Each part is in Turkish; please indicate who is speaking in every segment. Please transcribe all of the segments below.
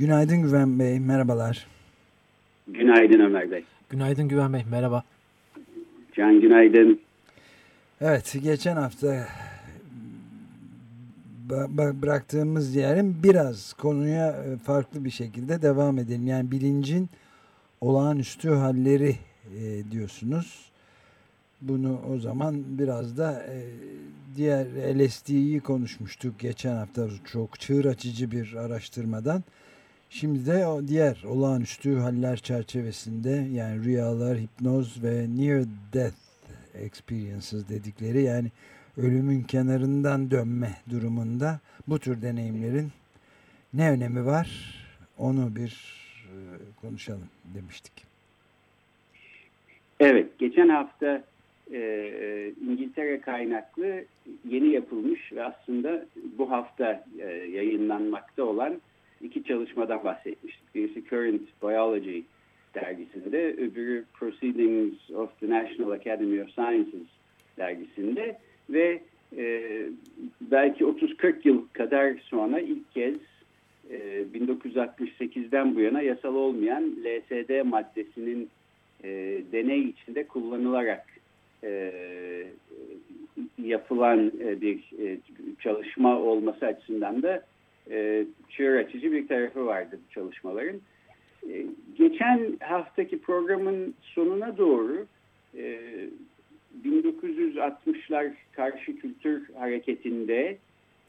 Speaker 1: Günaydın Güven Bey, merhabalar.
Speaker 2: Günaydın Ömer Bey.
Speaker 3: Günaydın Güven Bey, merhaba.
Speaker 2: Can günaydın.
Speaker 1: Evet, geçen hafta bıraktığımız yerin biraz konuya e, farklı bir şekilde devam edelim. Yani bilincin olağanüstü halleri e, diyorsunuz. Bunu o zaman biraz da e, diğer LSD'yi konuşmuştuk geçen hafta çok çığır açıcı bir araştırmadan. Şimdi de diğer olağanüstü haller çerçevesinde yani rüyalar, hipnoz ve near death experiences dedikleri yani ölümün kenarından dönme durumunda bu tür deneyimlerin ne önemi var onu bir e, konuşalım demiştik.
Speaker 2: Evet, geçen hafta e, İngiltere kaynaklı yeni yapılmış ve aslında bu hafta e, yayınlanmakta olan iki çalışmadan bahsetmiştik. Birisi Current Biology dergisinde, öbürü Proceedings of the National Academy of Sciences dergisinde ve e, belki 30-40 yıl kadar sonra ilk kez e, 1968'den bu yana yasal olmayan LSD maddesinin e, deney içinde kullanılarak e, yapılan e, bir e, çalışma olması açısından da e, açıcı bir tarafı vardı bu çalışmaların. E, geçen haftaki programın sonuna doğru e, 1960'lar karşı kültür hareketinde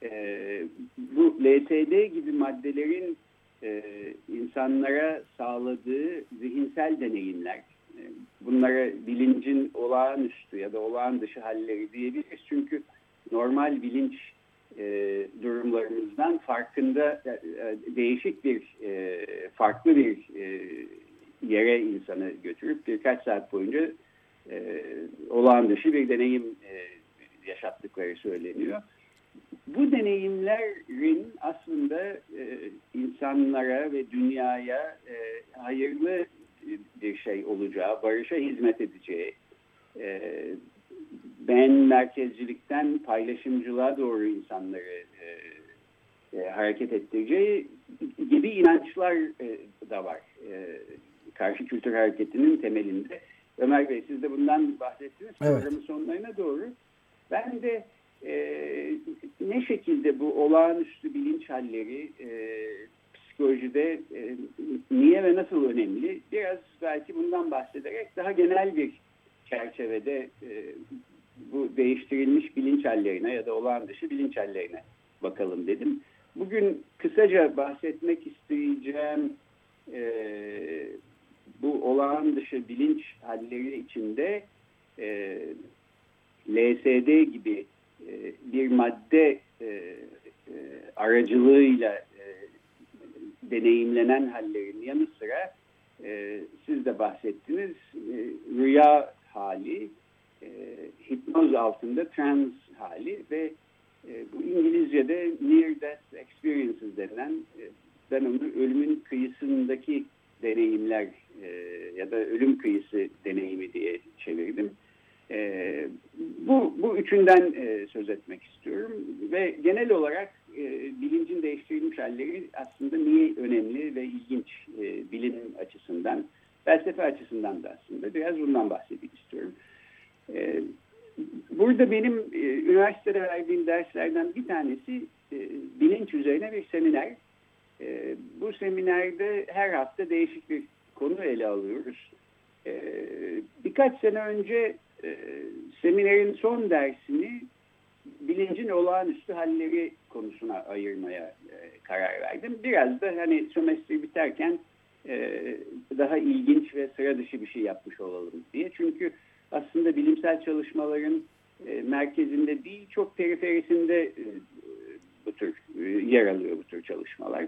Speaker 2: e, bu LSD gibi maddelerin e, insanlara sağladığı zihinsel deneyimler, bunlara bilincin olağanüstü ya da olağan dışı halleri diyebiliriz. Çünkü normal bilinç e, durumlarımızdan farkında e, e, değişik bir e, farklı bir e, yere insanı götürüp birkaç saat boyunca e, olağan dışı bir deneyim e, yaşattıkları söyleniyor. Bu deneyimlerin aslında e, insanlara ve dünyaya e, hayırlı bir şey olacağı, barışa hizmet edeceği, e, ben merkezcilikten paylaşımcılığa doğru insanları e, e, hareket ettireceği gibi inançlar e, da var. E, karşı kültür hareketinin temelinde. Ömer Bey siz de bundan bahsettiniz evet. programın sonlarına doğru. Ben de e, ne şekilde bu olağanüstü bilinç halleri e, psikolojide e, niye ve nasıl önemli? Biraz belki bundan bahsederek daha genel bir çerçevede e, bu değiştirilmiş bilinç hallerine ya da olağan dışı bilinç hallerine bakalım dedim. Bugün kısaca bahsetmek isteyeceğim e, bu olağan dışı bilinç halleri içinde e, LSD gibi e, bir madde e, e, aracılığıyla deneyimlenen hallerin yanı sıra e, siz de bahsettiniz e, rüya hali, e, hipnoz altında trans hali ve e, bu İngilizce'de near death experiences denilen e, ben onu ölümün kıyısındaki deneyimler e, ya da ölüm kıyısı deneyimi diye çevirdim. E, bu, bu üçünden e, söz etmek istiyorum ve genel olarak e, bilincin değiştirilmiş halleri aslında niye önemli ve ilginç e, bilim açısından, felsefe açısından da aslında biraz bundan bahsetmek istiyorum. E, burada benim e, üniversitede verdiğim derslerden bir tanesi e, bilinç üzerine bir seminer. E, bu seminerde her hafta değişik bir konu ele alıyoruz. E, birkaç sene önce e, seminerin son dersini bilincin olağanüstü halleri konusuna ayırmaya e, karar verdim. Biraz da hani sömestri biterken e, daha ilginç ve sıra dışı bir şey yapmış olalım diye. Çünkü aslında bilimsel çalışmaların e, merkezinde değil çok periferisinde e, bu tür yer alıyor bu tür çalışmalar.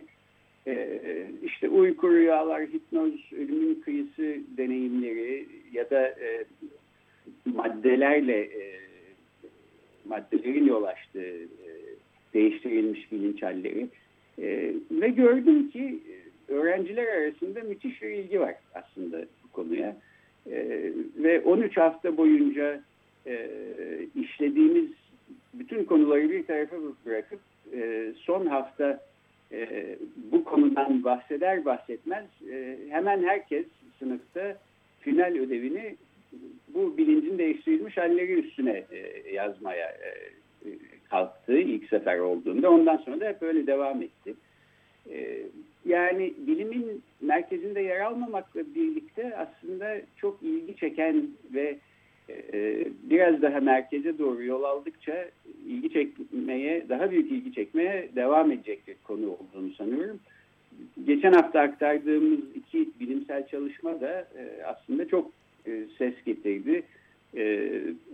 Speaker 2: E, işte uyku, rüyalar, hipnoz, ölümün kıyısı deneyimleri ya da maddelerle maddelerin yol açtığı değiştirilmiş bilinç halleri ve gördüm ki öğrenciler arasında müthiş bir ilgi var aslında bu konuya e, ve 13 hafta boyunca e, işlediğimiz bütün konuları bir tarafa bırakıp e, son hafta e, bu konudan bahseder bahsetmez e, hemen herkes sınıfta final ödevini bu bilincin değiştirilmiş halleri üstüne e, yazmaya e, kalktı ilk sefer olduğunda. Ondan sonra da hep böyle devam etti. E, yani bilimin merkezinde yer almamakla birlikte aslında çok ilgi çeken ve e, biraz daha merkeze doğru yol aldıkça ilgi çekmeye, daha büyük ilgi çekmeye devam edecek bir konu olduğunu sanıyorum. Geçen hafta aktardığımız iki bilimsel çalışma da e, aslında çok e, ses getirdi. E,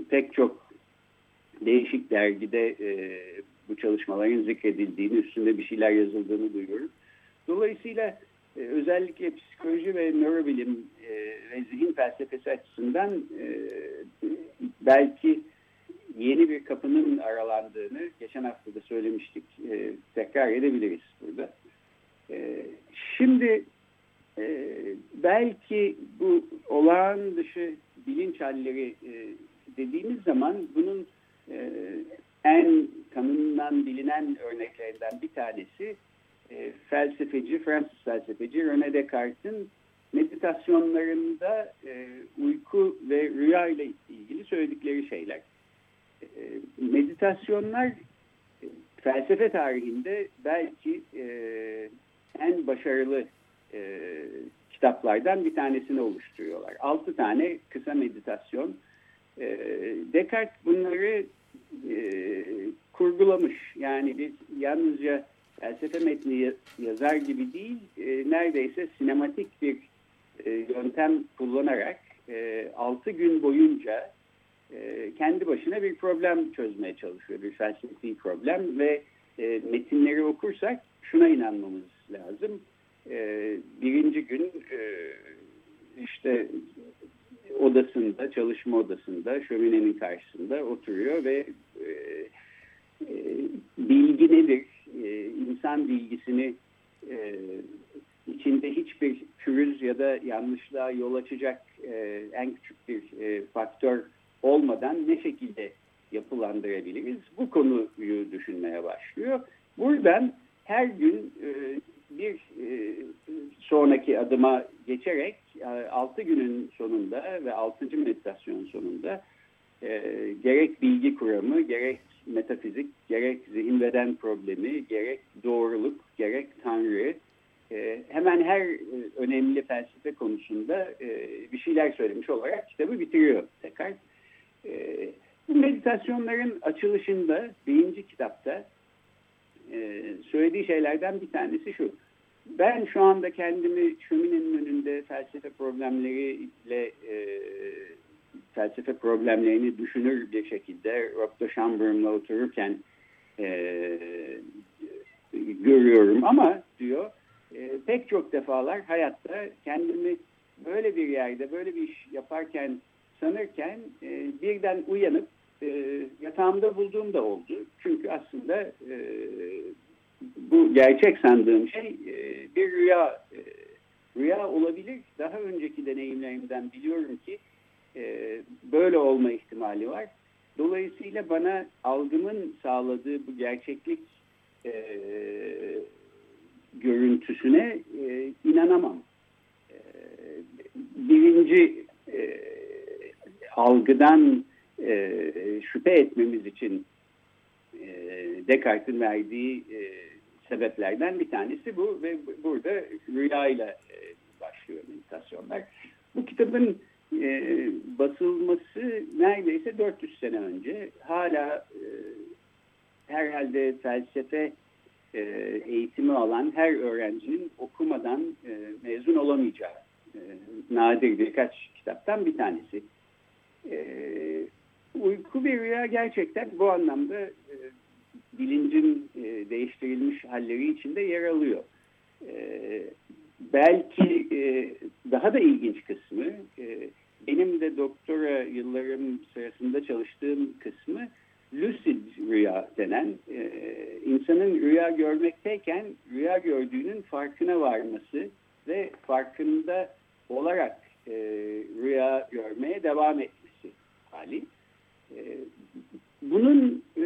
Speaker 2: pek çok değişik dergide e, bu çalışmaların zikredildiğini, üstünde bir şeyler yazıldığını duyuyorum. Dolayısıyla e, özellikle psikoloji ve nörobilim e, ve zihin felsefesi açısından e, belki yeni bir kapının aralandığını geçen hafta da söylemiştik. Tekrar edebiliriz burada. Şimdi belki bu olağan dışı bilinç halleri dediğimiz zaman bunun en tanınan bilinen örneklerinden bir tanesi e, felsefeci, Fransız felsefeci René Descartes'in meditasyonlarında e, uyku ve rüya ile ilgili söyledikleri şeyler. E, meditasyonlar e, felsefe tarihinde belki e, en başarılı e, kitaplardan bir tanesini oluşturuyorlar. Altı tane kısa meditasyon. E, Descartes bunları e, kurgulamış. Yani biz yalnızca felsefe metni yazar gibi değil, e, neredeyse sinematik bir e, yöntem kullanarak e, 6 gün boyunca e, kendi başına bir problem çözmeye çalışıyor. Bir felsefi problem ve e, metinleri okursak şuna inanmamız lazım. E, birinci gün e, işte odasında, çalışma odasında, şöminenin karşısında oturuyor ve e, e, bilgi nedir? E, insan bilgisini e, içinde hiçbir pürüz ya da yanlışlığa yol açacak e, en küçük bir e, faktör olmadan ne şekilde yapılandırabiliriz? Bu konuyu düşünmeye başlıyor. Buradan her gün e, bir e, sonraki adıma geçerek e, 6 günün sonunda ve 6. meditasyon sonunda e, gerek bilgi kuramı, gerek metafizik, gerek zihin beden problemi, gerek doğruluk, gerek tanrı, e, hemen her e, önemli felsefe konusunda e, bir şeyler söylemiş olarak kitabı bitiriyor tekrar. E, bu meditasyonların açılışında birinci kitapta e, söylediği şeylerden bir tanesi şu. Ben şu anda kendimi şöminenin önünde felsefe problemleriyle felsefe problemlerini düşünür bir şekilde Rob Schomburg'la otururken e, görüyorum ama diyor e, pek çok defalar hayatta kendimi böyle bir yerde böyle bir iş yaparken sanırken e, birden uyanıp e, yatağımda bulduğum da oldu. Çünkü aslında e, bu gerçek sandığım şey e, bir rüya e, rüya olabilir. Daha önceki deneyimlerimden biliyorum ki e, böyle olma ihtimali var. Dolayısıyla bana algımın sağladığı bu gerçeklik e, görüntüsüne e, inanamam. E, birinci e, algıdan e, şüphe etmemiz için e, Descartes'in verdiği e, sebeplerden bir tanesi bu ve burada rüyayla e, başlıyor meditasyonlar. Bu kitabın e, basılması neredeyse 400 sene önce hala e, herhalde felsefe e, eğitimi alan her öğrencinin okumadan e, mezun olamayacağı e, nadir birkaç kitaptan bir tanesi. E, uyku ve rüya gerçekten bu anlamda e, bilincin e, değiştirilmiş halleri içinde yer alıyor. E, belki e, daha da ilginç kısmı e, benim de doktora yıllarım sırasında çalıştığım kısmı lucid rüya denen e, insanın rüya görmekteyken rüya gördüğünün farkına varması ve farkında olarak e, rüya görmeye devam etmesi hali. E, bunun e,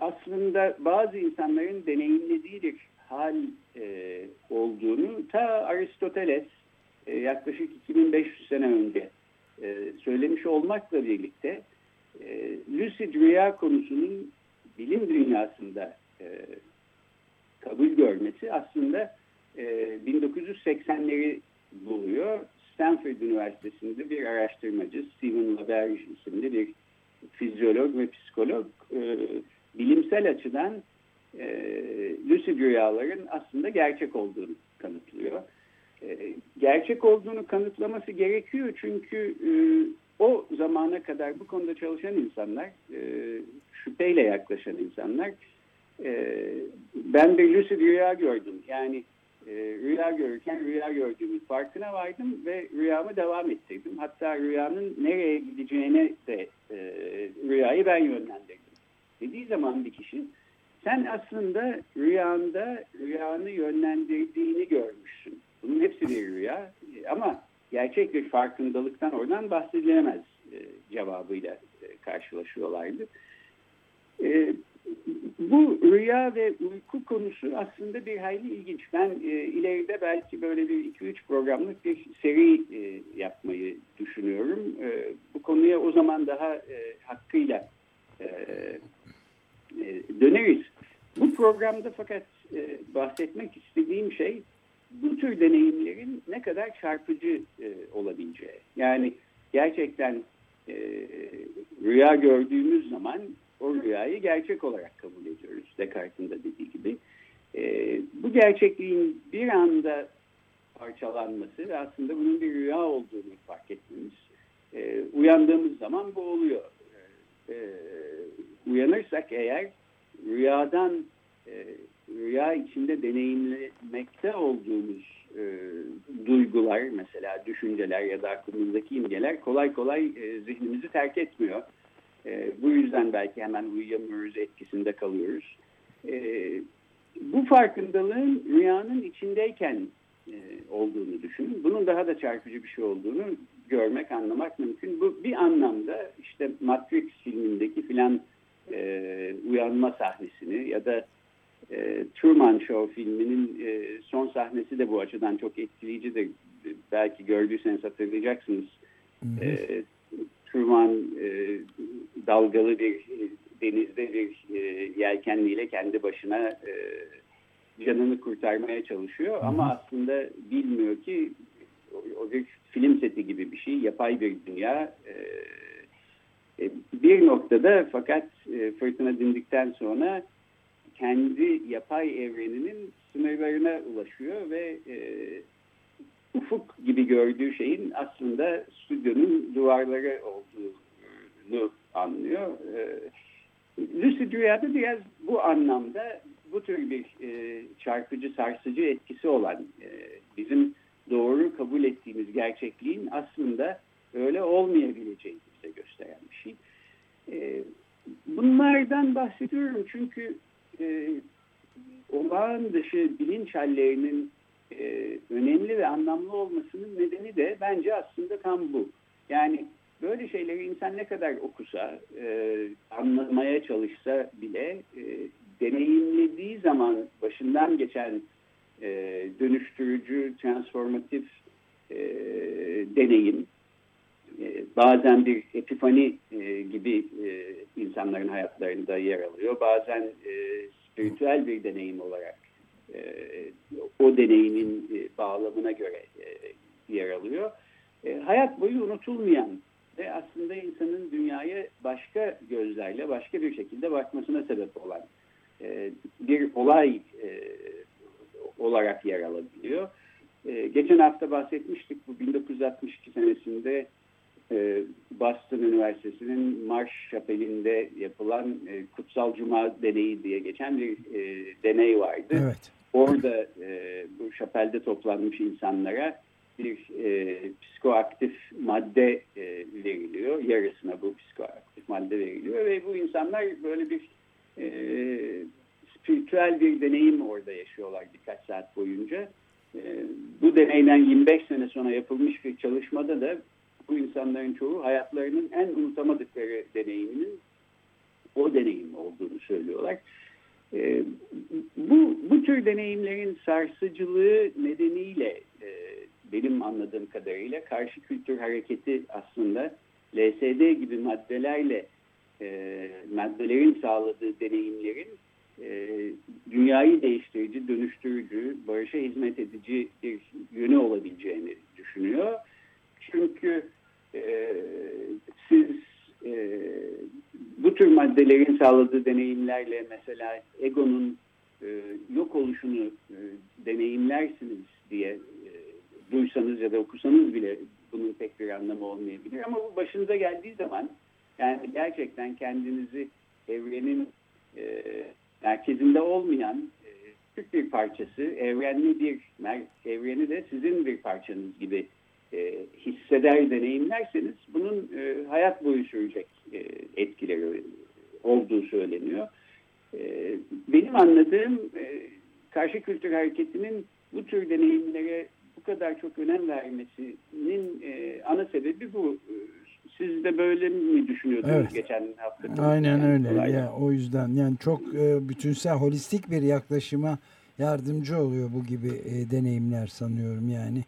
Speaker 2: aslında bazı insanların deneyimlediği hal e, olduğunu ta Aristoteles e, yaklaşık 2500 sene önce e, söylemiş olmakla birlikte e, lucid rüya konusunun bilim dünyasında e, kabul görmesi aslında e, 1980'leri buluyor. Stanford Üniversitesi'nde bir araştırmacı Stephen LaBerge isimli bir fizyolog ve psikolog e, bilimsel açıdan e, lucid rüyaların aslında gerçek olduğunu kanıtlıyor. E, gerçek olduğunu kanıtlaması gerekiyor çünkü e, o zamana kadar bu konuda çalışan insanlar, e, şüpheyle yaklaşan insanlar, e, ben bir lucid rüya gördüm. Yani e, rüya görürken rüya gördüğümün farkına vardım ve rüyamı devam ettirdim. Hatta rüyanın nereye gideceğine de e, rüyayı ben yönlendirdim. Dediği zaman bir kişi sen aslında rüyanda rüyanı yönlendirdiğini görmüşsün. Bunun hepsi bir rüya ama gerçek bir farkındalıktan oradan bahsedilemez e, cevabıyla e, karşılaşıyorlardı. E, bu rüya ve uyku konusu aslında bir hayli ilginç. Ben ileride belki böyle bir 2-3 programlık bir seri yapmayı düşünüyorum. Bu konuya o zaman daha hakkıyla e, döneriz. Bu programda fakat e, bahsetmek istediğim şey bu tür deneyimlerin ne kadar çarpıcı e, olabileceği. Yani gerçekten e, rüya gördüğümüz zaman o rüyayı gerçek olarak kabul ediyoruz. Descartes'in de dediği gibi. E, bu gerçekliğin bir anda parçalanması ve aslında bunun bir rüya olduğunu fark etmemiz. E, uyandığımız zaman bu oluyor. E, uyanırsak eğer rüyadan e, rüya içinde deneyimlemekte olduğumuz e, duygular mesela düşünceler ya da aklımızdaki imgeler kolay kolay e, zihnimizi terk etmiyor. E, bu yüzden belki hemen uyuyamıyoruz, etkisinde kalıyoruz. E, bu farkındalığın rüyanın içindeyken e, olduğunu düşünün. Bunun daha da çarpıcı bir şey olduğunu görmek, anlamak mümkün. Bu bir anlamda işte Matrix filmindeki filan e, uyanma sahnesini ya da e, Truman Show filminin e, son sahnesi de bu açıdan çok etkileyicidir. Belki gördüyseniz hatırlayacaksınız. E, Truman e, dalgalı bir e, denizde bir e, yelkenliyle kendi başına e, canını kurtarmaya çalışıyor. Hı. Ama aslında bilmiyor ki o, bir film seti gibi bir şey. Yapay bir dünya. E, e bir noktada fakat e, fırtına dindikten sonra kendi yapay evreninin sınırlarına ulaşıyor ve e, ufuk gibi gördüğü şeyin aslında stüdyonun duvarları olduğunu anlıyor. E, Lucid Rüya'da biraz bu anlamda bu tür bir e, çarpıcı, sarsıcı etkisi olan e, bizim doğru kabul ettiğimiz gerçekliğin aslında öyle olmayabileceğini bize gösteren bir şey. E, bunlardan bahsediyorum çünkü e, olağan dışı bilinç hallerinin e, önemli ve anlamlı olmasının nedeni de bence aslında tam bu. Yani böyle şeyleri insan ne kadar okusa, e, anlamaya çalışsa bile e, deneyimlediği zaman başından geçen e, dönüştürücü, transformatif e, deneyim, e, bazen bir epifani e, gibi e, insanların hayatlarında yer alıyor. Bazen e, spiritüel bir deneyim olarak e, o deneyimin e, bağlamına göre e, yer alıyor. E, hayat boyu unutulmayan ve aslında insanın dünyaya başka gözlerle, başka bir şekilde bakmasına sebep olan e, bir olay e, olarak yer alabiliyor. E, geçen hafta bahsetmiştik bu 1962 senesinde e, Boston Üniversitesi'nin Marsh Şapeli'nde yapılan e, Kutsal Cuma deneyi diye geçen bir e, deney vardı.
Speaker 1: Evet.
Speaker 2: Orada e, bu şapelde toplanmış insanlara bir e, psikoaktif madde e, veriliyor. Yarısına bu psikoaktif madde veriliyor ve bu insanlar böyle bir e, spiritüel bir deneyim orada saat boyunca. E, bu deneyden 25 sene sonra yapılmış bir çalışmada da bu insanların çoğu hayatlarının en unutamadıkları deneyiminin o deneyim olduğunu söylüyorlar. E, bu, bu tür deneyimlerin sarsıcılığı nedeniyle e, benim anladığım kadarıyla karşı kültür hareketi aslında LSD gibi maddelerle e, maddelerin sağladığı deneyimlerin e, dünyayı değiştirici, dönüştürücü, barışa hizmet edici bir yönü olabileceğini düşünüyor. Çünkü e, siz e, bu tür maddelerin sağladığı deneyimlerle mesela egonun e, yok oluşunu e, deneyimlersiniz diye e, duysanız ya da okusanız bile bunun pek bir anlamı olmayabilir. Ama bu başınıza geldiği zaman yani gerçekten kendinizi evrenin e, merkezinde olmayan e, küçük bir parçası, evrenli bir evreni de sizin bir parçanız gibi e, hisseder, deneyimlerseniz bunun e, hayat boyu sürecek e, etkileri olduğu söyleniyor. E, benim anladığım e, karşı kültür hareketinin bu tür deneyimlere bu kadar çok önem vermesinin e, ana sebebi bu. Siz de böyle mi düşünüyordunuz evet. geçen hafta?
Speaker 1: Aynen yani, öyle. Ya, o yüzden yani çok e, bütünsel, holistik bir yaklaşıma yardımcı oluyor bu gibi e, deneyimler sanıyorum yani.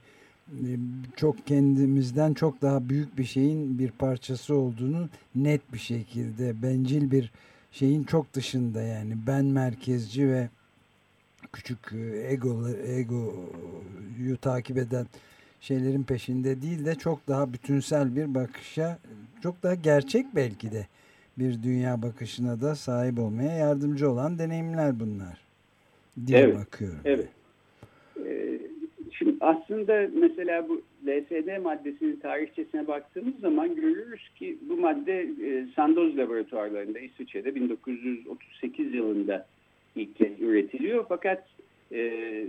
Speaker 1: E, çok kendimizden çok daha büyük bir şeyin bir parçası olduğunu net bir şekilde bencil bir şeyin çok dışında yani ben merkezci ve küçük e, ego egoyu takip eden şeylerin peşinde değil de çok daha bütünsel bir bakışa çok daha gerçek belki de bir dünya bakışına da sahip olmaya yardımcı olan deneyimler bunlar diye evet, bakıyorum.
Speaker 2: Evet. Ee, şimdi aslında mesela bu LSD maddesinin tarihçesine baktığımız zaman görürüz ki bu madde e, Sandoz laboratuvarlarında İsviçre'de 1938 yılında ilk kez üretiliyor. Fakat e,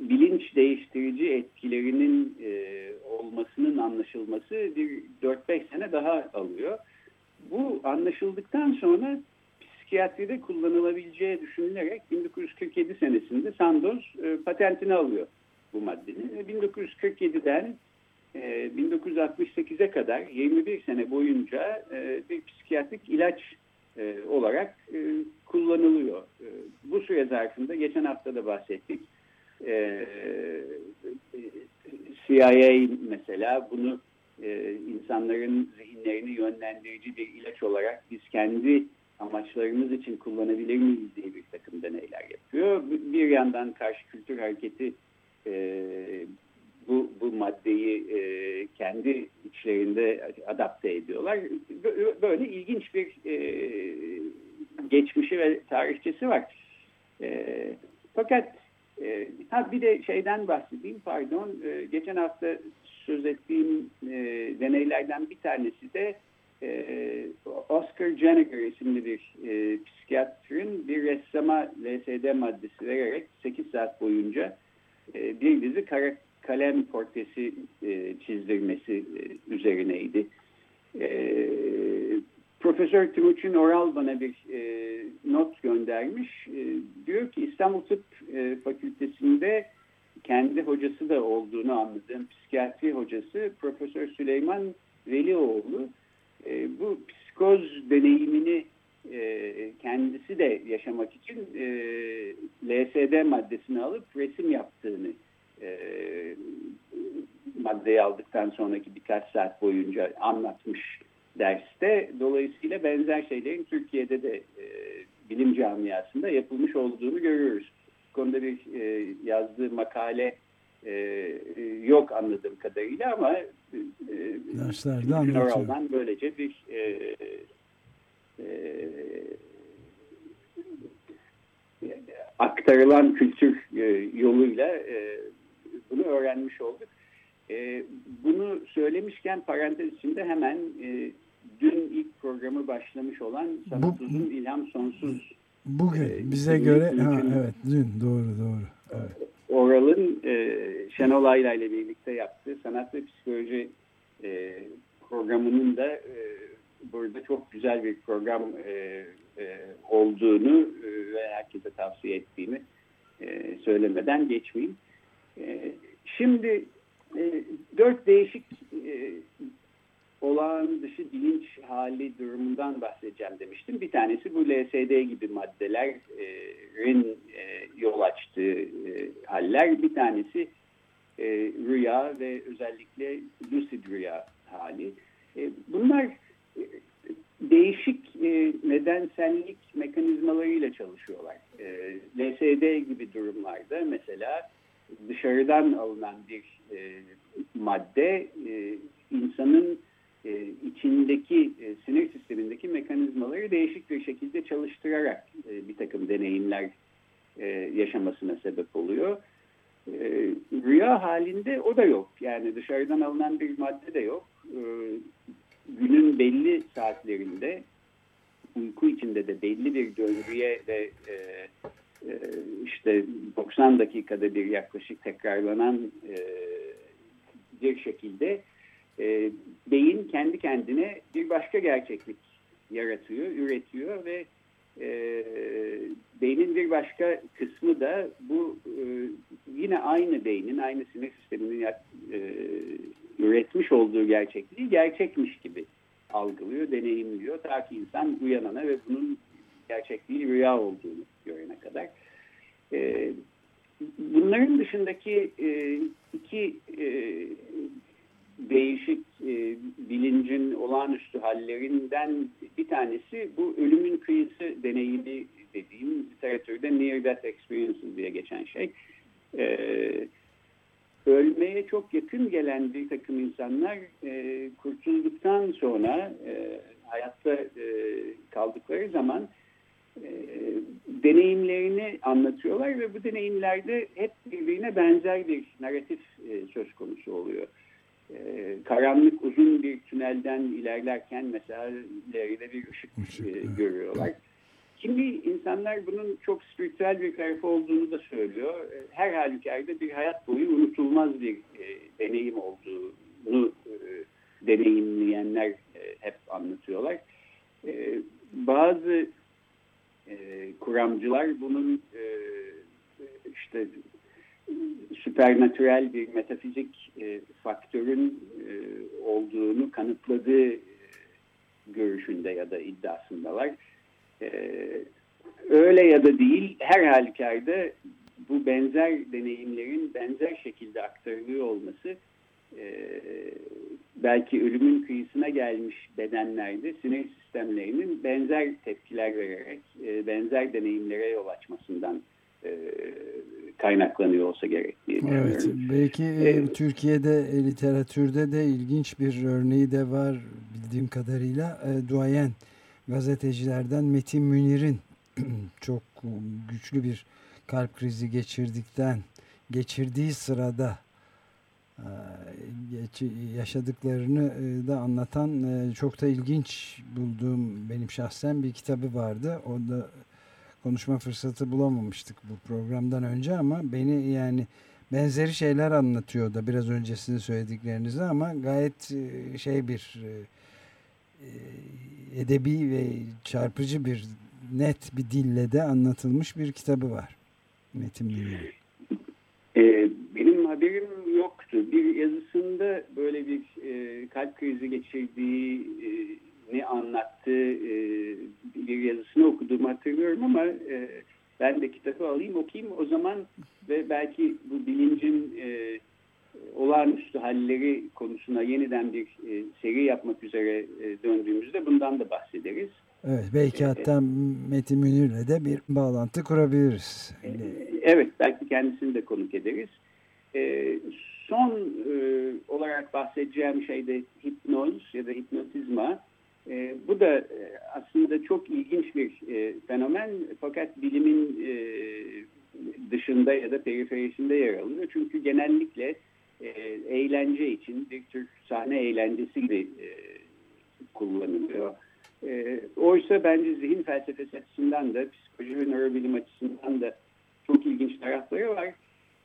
Speaker 2: bilinç değiştirici etkilerinin e, olmasının anlaşılması bir 4-5 sene daha alıyor. Bu anlaşıldıktan sonra psikiyatride kullanılabileceği düşünülerek 1947 senesinde Sandoz e, patentini alıyor bu maddenin. 1947'den e, 1968'e kadar 21 sene boyunca e, bir psikiyatrik ilaç e, olarak e, kullanılıyor. Süre zarfında geçen hafta da bahsettik. E, CIA mesela bunu e, insanların zihinlerini yönlendirici bir ilaç olarak biz kendi amaçlarımız için kullanabilir miyiz diye bir takım deneyler yapıyor. Bir yandan karşı kültür hareketi e, bu, bu maddeyi e, kendi içlerinde adapte ediyorlar. Böyle ilginç bir e, geçmişi ve tarihçesi var. E, fakat e, ha bir de şeyden bahsedeyim pardon. E, geçen hafta söz ettiğim e, deneylerden bir tanesi de e, Oscar Jeniger isimli bir e, psikiyatrın bir ressama LSD maddesi vererek 8 saat boyunca e, bir dizi kara, kalem portresi e, çizdirmesi e, üzerineydi. E, Profesör Timuçin Oral bana bir e, not göndermiş. E, diyor ki İstanbul Tıp e, Fakültesi'nde kendi hocası da olduğunu anladığım psikiyatri hocası Profesör Süleyman Velioğlu e, bu psikoz deneyimini e, kendisi de yaşamak için e, LSD maddesini alıp resim yaptığını e, maddeyi aldıktan sonraki birkaç saat boyunca anlatmış derste. Dolayısıyla benzer şeylerin Türkiye'de de e, bilim camiasında yapılmış olduğunu görüyoruz. Bu konuda bir e, yazdığı makale e, yok anladığım kadarıyla ama e,
Speaker 1: derslerde anlatıyor.
Speaker 2: böylece bir e, e, aktarılan kültür e, yoluyla e, bunu öğrenmiş olduk. E, bunu bunu söylemişken parantez içinde hemen e, dün ilk programı başlamış olan Sanat
Speaker 1: Bu-
Speaker 2: İlham Sonsuz
Speaker 1: Bugün
Speaker 2: Ee,
Speaker 1: bize göre ha, evet dün doğru doğru. Evet.
Speaker 2: Oral'ın e, Şenol Ayla ile birlikte yaptığı sanat ve psikoloji e, programının da e, burada çok güzel bir program e, e, olduğunu e, ve herkese tavsiye ettiğimi e, söylemeden geçmeyeyim. E, şimdi e, dört değişik e, olağan dışı bilinç hali durumundan bahsedeceğim demiştim. Bir tanesi bu LSD gibi maddelerin e, yol açtığı e, haller. Bir tanesi e, rüya ve özellikle lucid rüya hali. Bunlar değişik nedensellik mekanizmalarıyla çalışıyorlar. LSD gibi durumlarda mesela dışarıdan alınan bir madde insanın e, içindeki e, sinir sistemindeki mekanizmaları değişik bir şekilde çalıştırarak e, bir takım deneyimler e, yaşamasına sebep oluyor. E, rüya halinde o da yok. Yani dışarıdan alınan bir madde de yok. Günün belli saatlerinde uyku içinde de belli bir döngüye ve işte 90 dakikada bir yaklaşık tekrarlanan bir şekilde e, beyin kendi kendine bir başka gerçeklik yaratıyor, üretiyor ve e, beynin bir başka kısmı da bu e, yine aynı beynin, aynı sinir sisteminin e, üretmiş olduğu gerçekliği gerçekmiş gibi algılıyor, deneyimliyor. Ta ki insan uyanana ve bunun gerçekliği rüya olduğunu görene kadar. E, bunların dışındaki e, iki e, değişik e, bilincin olağanüstü hallerinden bir tanesi bu ölümün kıyısı deneyimi dediğim literatürde near death experiences diye geçen şey. E, ölmeye çok yakın gelen bir takım insanlar e, kurtulduktan sonra e, hayatta e, kaldıkları zaman e, deneyimlerini anlatıyorlar ve bu deneyimlerde hep birbirine benzer bir narratif e, söz konusu oluyor. Karanlık uzun bir tünelden ilerlerken mesela ileride bir ışık,
Speaker 1: Işık,
Speaker 2: e,
Speaker 1: evet.
Speaker 2: görüyorlar. Kimi insanlar bunun çok spiritüel bir tarafı olduğunu da söylüyor. E, Her halükarda bir hayat boyu unutulmaz bir e, deneyim olduğunu e, deneyimleyenler e, hep anlatıyorlar. E, bazı e, kuramcılar bunun e, işte süpernatürel bir metafizik e, faktörün e, olduğunu kanıtladığı e, görüşünde ya da iddiasındalar. E, öyle ya da değil her halükarda bu benzer deneyimlerin benzer şekilde aktarılıyor olması e, belki ölümün kıyısına gelmiş bedenlerde sinir sistemlerinin benzer tepkiler vererek e, benzer deneyimlere yol açmasından kaynaklanıyor olsa gerek diye
Speaker 1: Evet, belki e,
Speaker 2: Evet.
Speaker 1: Türkiye'de e, literatürde de ilginç bir örneği de var bildiğim kadarıyla. E, duayen gazetecilerden Metin Münir'in çok güçlü bir kalp krizi geçirdikten geçirdiği sırada e, yaşadıklarını e, da anlatan e, çok da ilginç bulduğum benim şahsen bir kitabı vardı. O da konuşma fırsatı bulamamıştık bu programdan önce ama beni yani benzeri şeyler anlatıyor da biraz önce sizin ama gayet e, şey bir e, e, edebi ve çarpıcı bir net bir dille de anlatılmış bir kitabı var. Metin Münir'in.
Speaker 2: E, benim haberim yoktu. Bir yazısında böyle bir e, kalp krizi geçirdiğini anlattığı e, bir yazısını okuduğumu hatırlıyorum ama e, ben de kitabı alayım okuyayım o zaman ve belki bu bilincin e, olağanüstü halleri konusuna yeniden bir e, seri yapmak üzere e, döndüğümüzde bundan da bahsederiz.
Speaker 1: Evet belki hatta Metin Münir'le de bir bağlantı kurabiliriz.
Speaker 2: Ee, Evet, belki kendisini de konuk ederiz. Ee, son e, olarak bahsedeceğim şey de hipnoz ya da hipnotizma. Ee, bu da e, aslında çok ilginç bir e, fenomen fakat bilimin e, dışında ya da periferisinde yer alıyor. Çünkü genellikle e, eğlence için bir tür sahne eğlencesi gibi e, kullanılıyor. E, oysa bence zihin felsefesi açısından da psikoloji ve nörobilim açısından da çok ilginç tarafları var.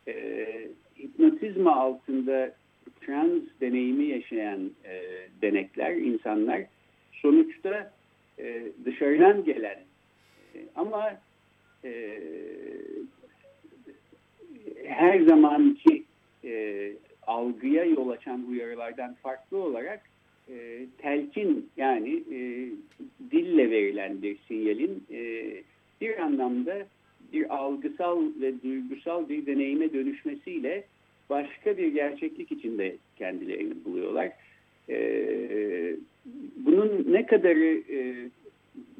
Speaker 2: E, hipnotizma altında trans deneyimi yaşayan e, denekler, insanlar sonuçta e, dışarıdan gelen e, ama e, her zamanki e, algıya yol açan uyarılardan farklı olarak e, telkin yani e, dille verilen bir sinyalin e, bir anlamda bir algısal ve duygusal bir deneyime dönüşmesiyle başka bir gerçeklik içinde kendilerini buluyorlar. E, ne kadarı e,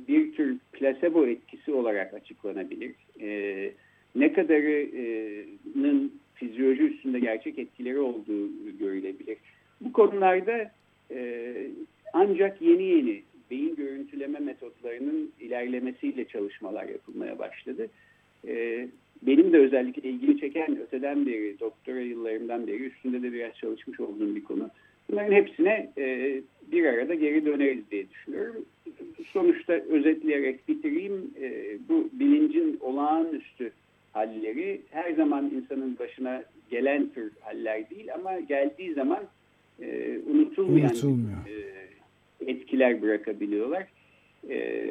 Speaker 2: bir tür plasebo etkisi olarak açıklanabilir? E, ne kadarının fizyoloji üstünde gerçek etkileri olduğu görülebilir. Bu konularda e, ancak yeni yeni beyin görüntüleme metotlarının ilerlemesiyle çalışmalar yapılmaya başladı. E, benim de özellikle ilgimi çeken öteden beri, doktora yıllarımdan beri üstünde de biraz çalışmış olduğum bir konu. Bunların hepsine e, bir arada geri döneriz diye düşünüyorum. Sonuçta özetleyerek bitireyim. E, bu bilincin olağanüstü halleri her zaman insanın başına gelen tür haller değil ama geldiği zaman e, unutulmayan e, etkiler bırakabiliyorlar. E,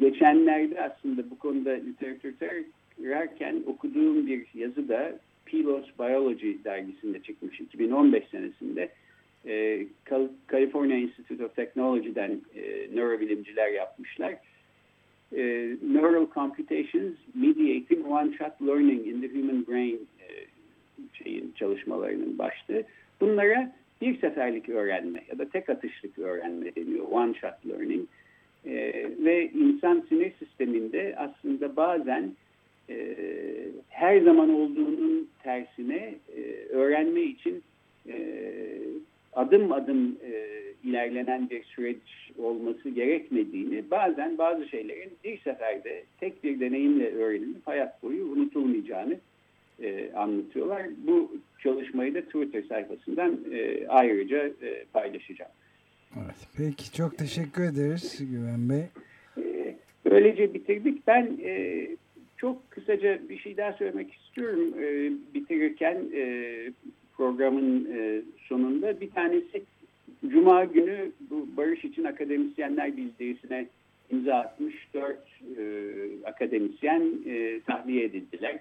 Speaker 2: geçenlerde aslında bu konuda literatür tararken okuduğum bir yazı da Pilos Biology dergisinde çıkmış 2015 senesinde. E, California Institute of Technology'den e, nörobilimciler yapmışlar e, Neural Computations Mediating One-Shot Learning in the Human Brain şeyin çalışmalarının başlığı. Bunlara bir seferlik öğrenme ya da tek atışlık öğrenme deniyor. One-Shot Learning. Ve insan sinir sisteminde aslında bazen her zaman olduğunun tersine öğrenme için adım adım e, ilerlenen bir süreç olması gerekmediğini, bazen bazı şeylerin bir seferde tek bir deneyimle öğrenilip hayat boyu unutulmayacağını e, anlatıyorlar. Bu çalışmayı da Twitter sayfasından e, ayrıca e, paylaşacağım.
Speaker 1: Evet, peki çok teşekkür ederiz Güven Bey.
Speaker 2: E, böylece bitirdik. Ben e, çok kısaca bir şey daha söylemek istiyorum e, bitirirken e, programın e, sonunda. Bir tanesi Cuma günü bu Barış için Akademisyenler Bildirisi'ne imza atmış dört e, akademisyen e, tahliye edildiler.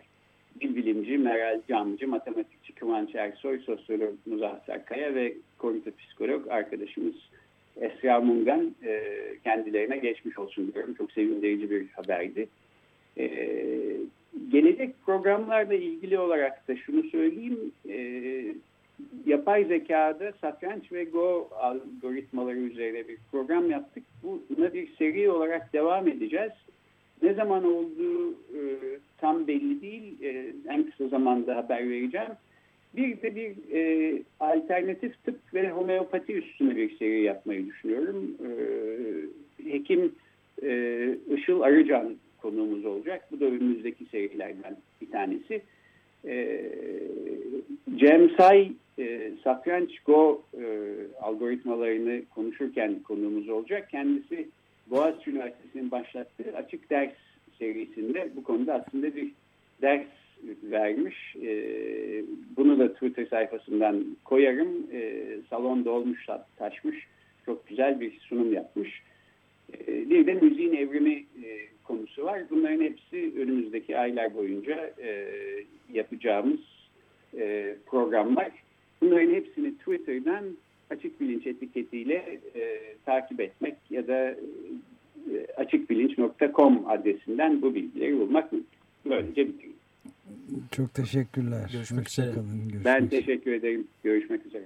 Speaker 2: Dil bilimci Meral Camcı, matematikçi Kıvanç Ersoy, sosyolog Muzaffer Kaya ve korita psikolog arkadaşımız Esra Mungan e, kendilerine geçmiş olsun diyorum. Çok sevindirici bir haberdi. E, gelecek programlarla ilgili olarak da şunu söyleyeyim. E, yapay zekada satranç ve Go algoritmaları üzerine bir program yaptık. Buna bir seri olarak devam edeceğiz. Ne zaman olduğu e, tam belli değil. E, en kısa zamanda haber vereceğim. Bir de bir e, alternatif tıp ve homeopati üstüne bir seri yapmayı düşünüyorum. E, hekim e, Işıl Arıcan konuğumuz olacak. Bu da önümüzdeki serilerden bir tanesi. E, Cem Say e, satranç Go e, algoritmalarını konuşurken konuğumuz olacak. Kendisi Boğaziçi Üniversitesi'nin başlattığı açık ders serisinde bu konuda aslında bir ders vermiş. E, bunu da Twitter sayfasından koyarım. E, salon dolmuş taşmış. Çok güzel bir sunum yapmış. E, bir de müziğin evrimi e, konusu var. Bunların hepsi önümüzdeki aylar boyunca e, yapacağımız e, programlar. Bunların hepsini Twitter'dan açık bilinç etiketiyle e, takip etmek ya da e, açıkbilinç.com adresinden bu bilgileri bulmak mümkün. Böylece bitiriyor.
Speaker 1: Çok teşekkürler.
Speaker 3: Görüşmek üzere.
Speaker 2: Görüşmek ben teşekkür ederim. Görüşmek üzere.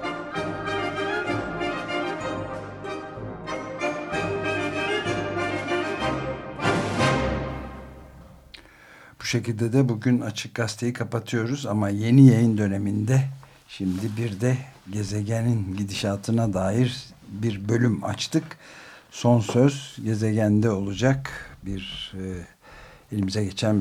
Speaker 1: Şekilde de bugün Açık Gazete'yi kapatıyoruz ama yeni yayın döneminde şimdi bir de gezegenin gidişatına dair bir bölüm açtık. Son söz gezegende olacak bir e, elimize geçen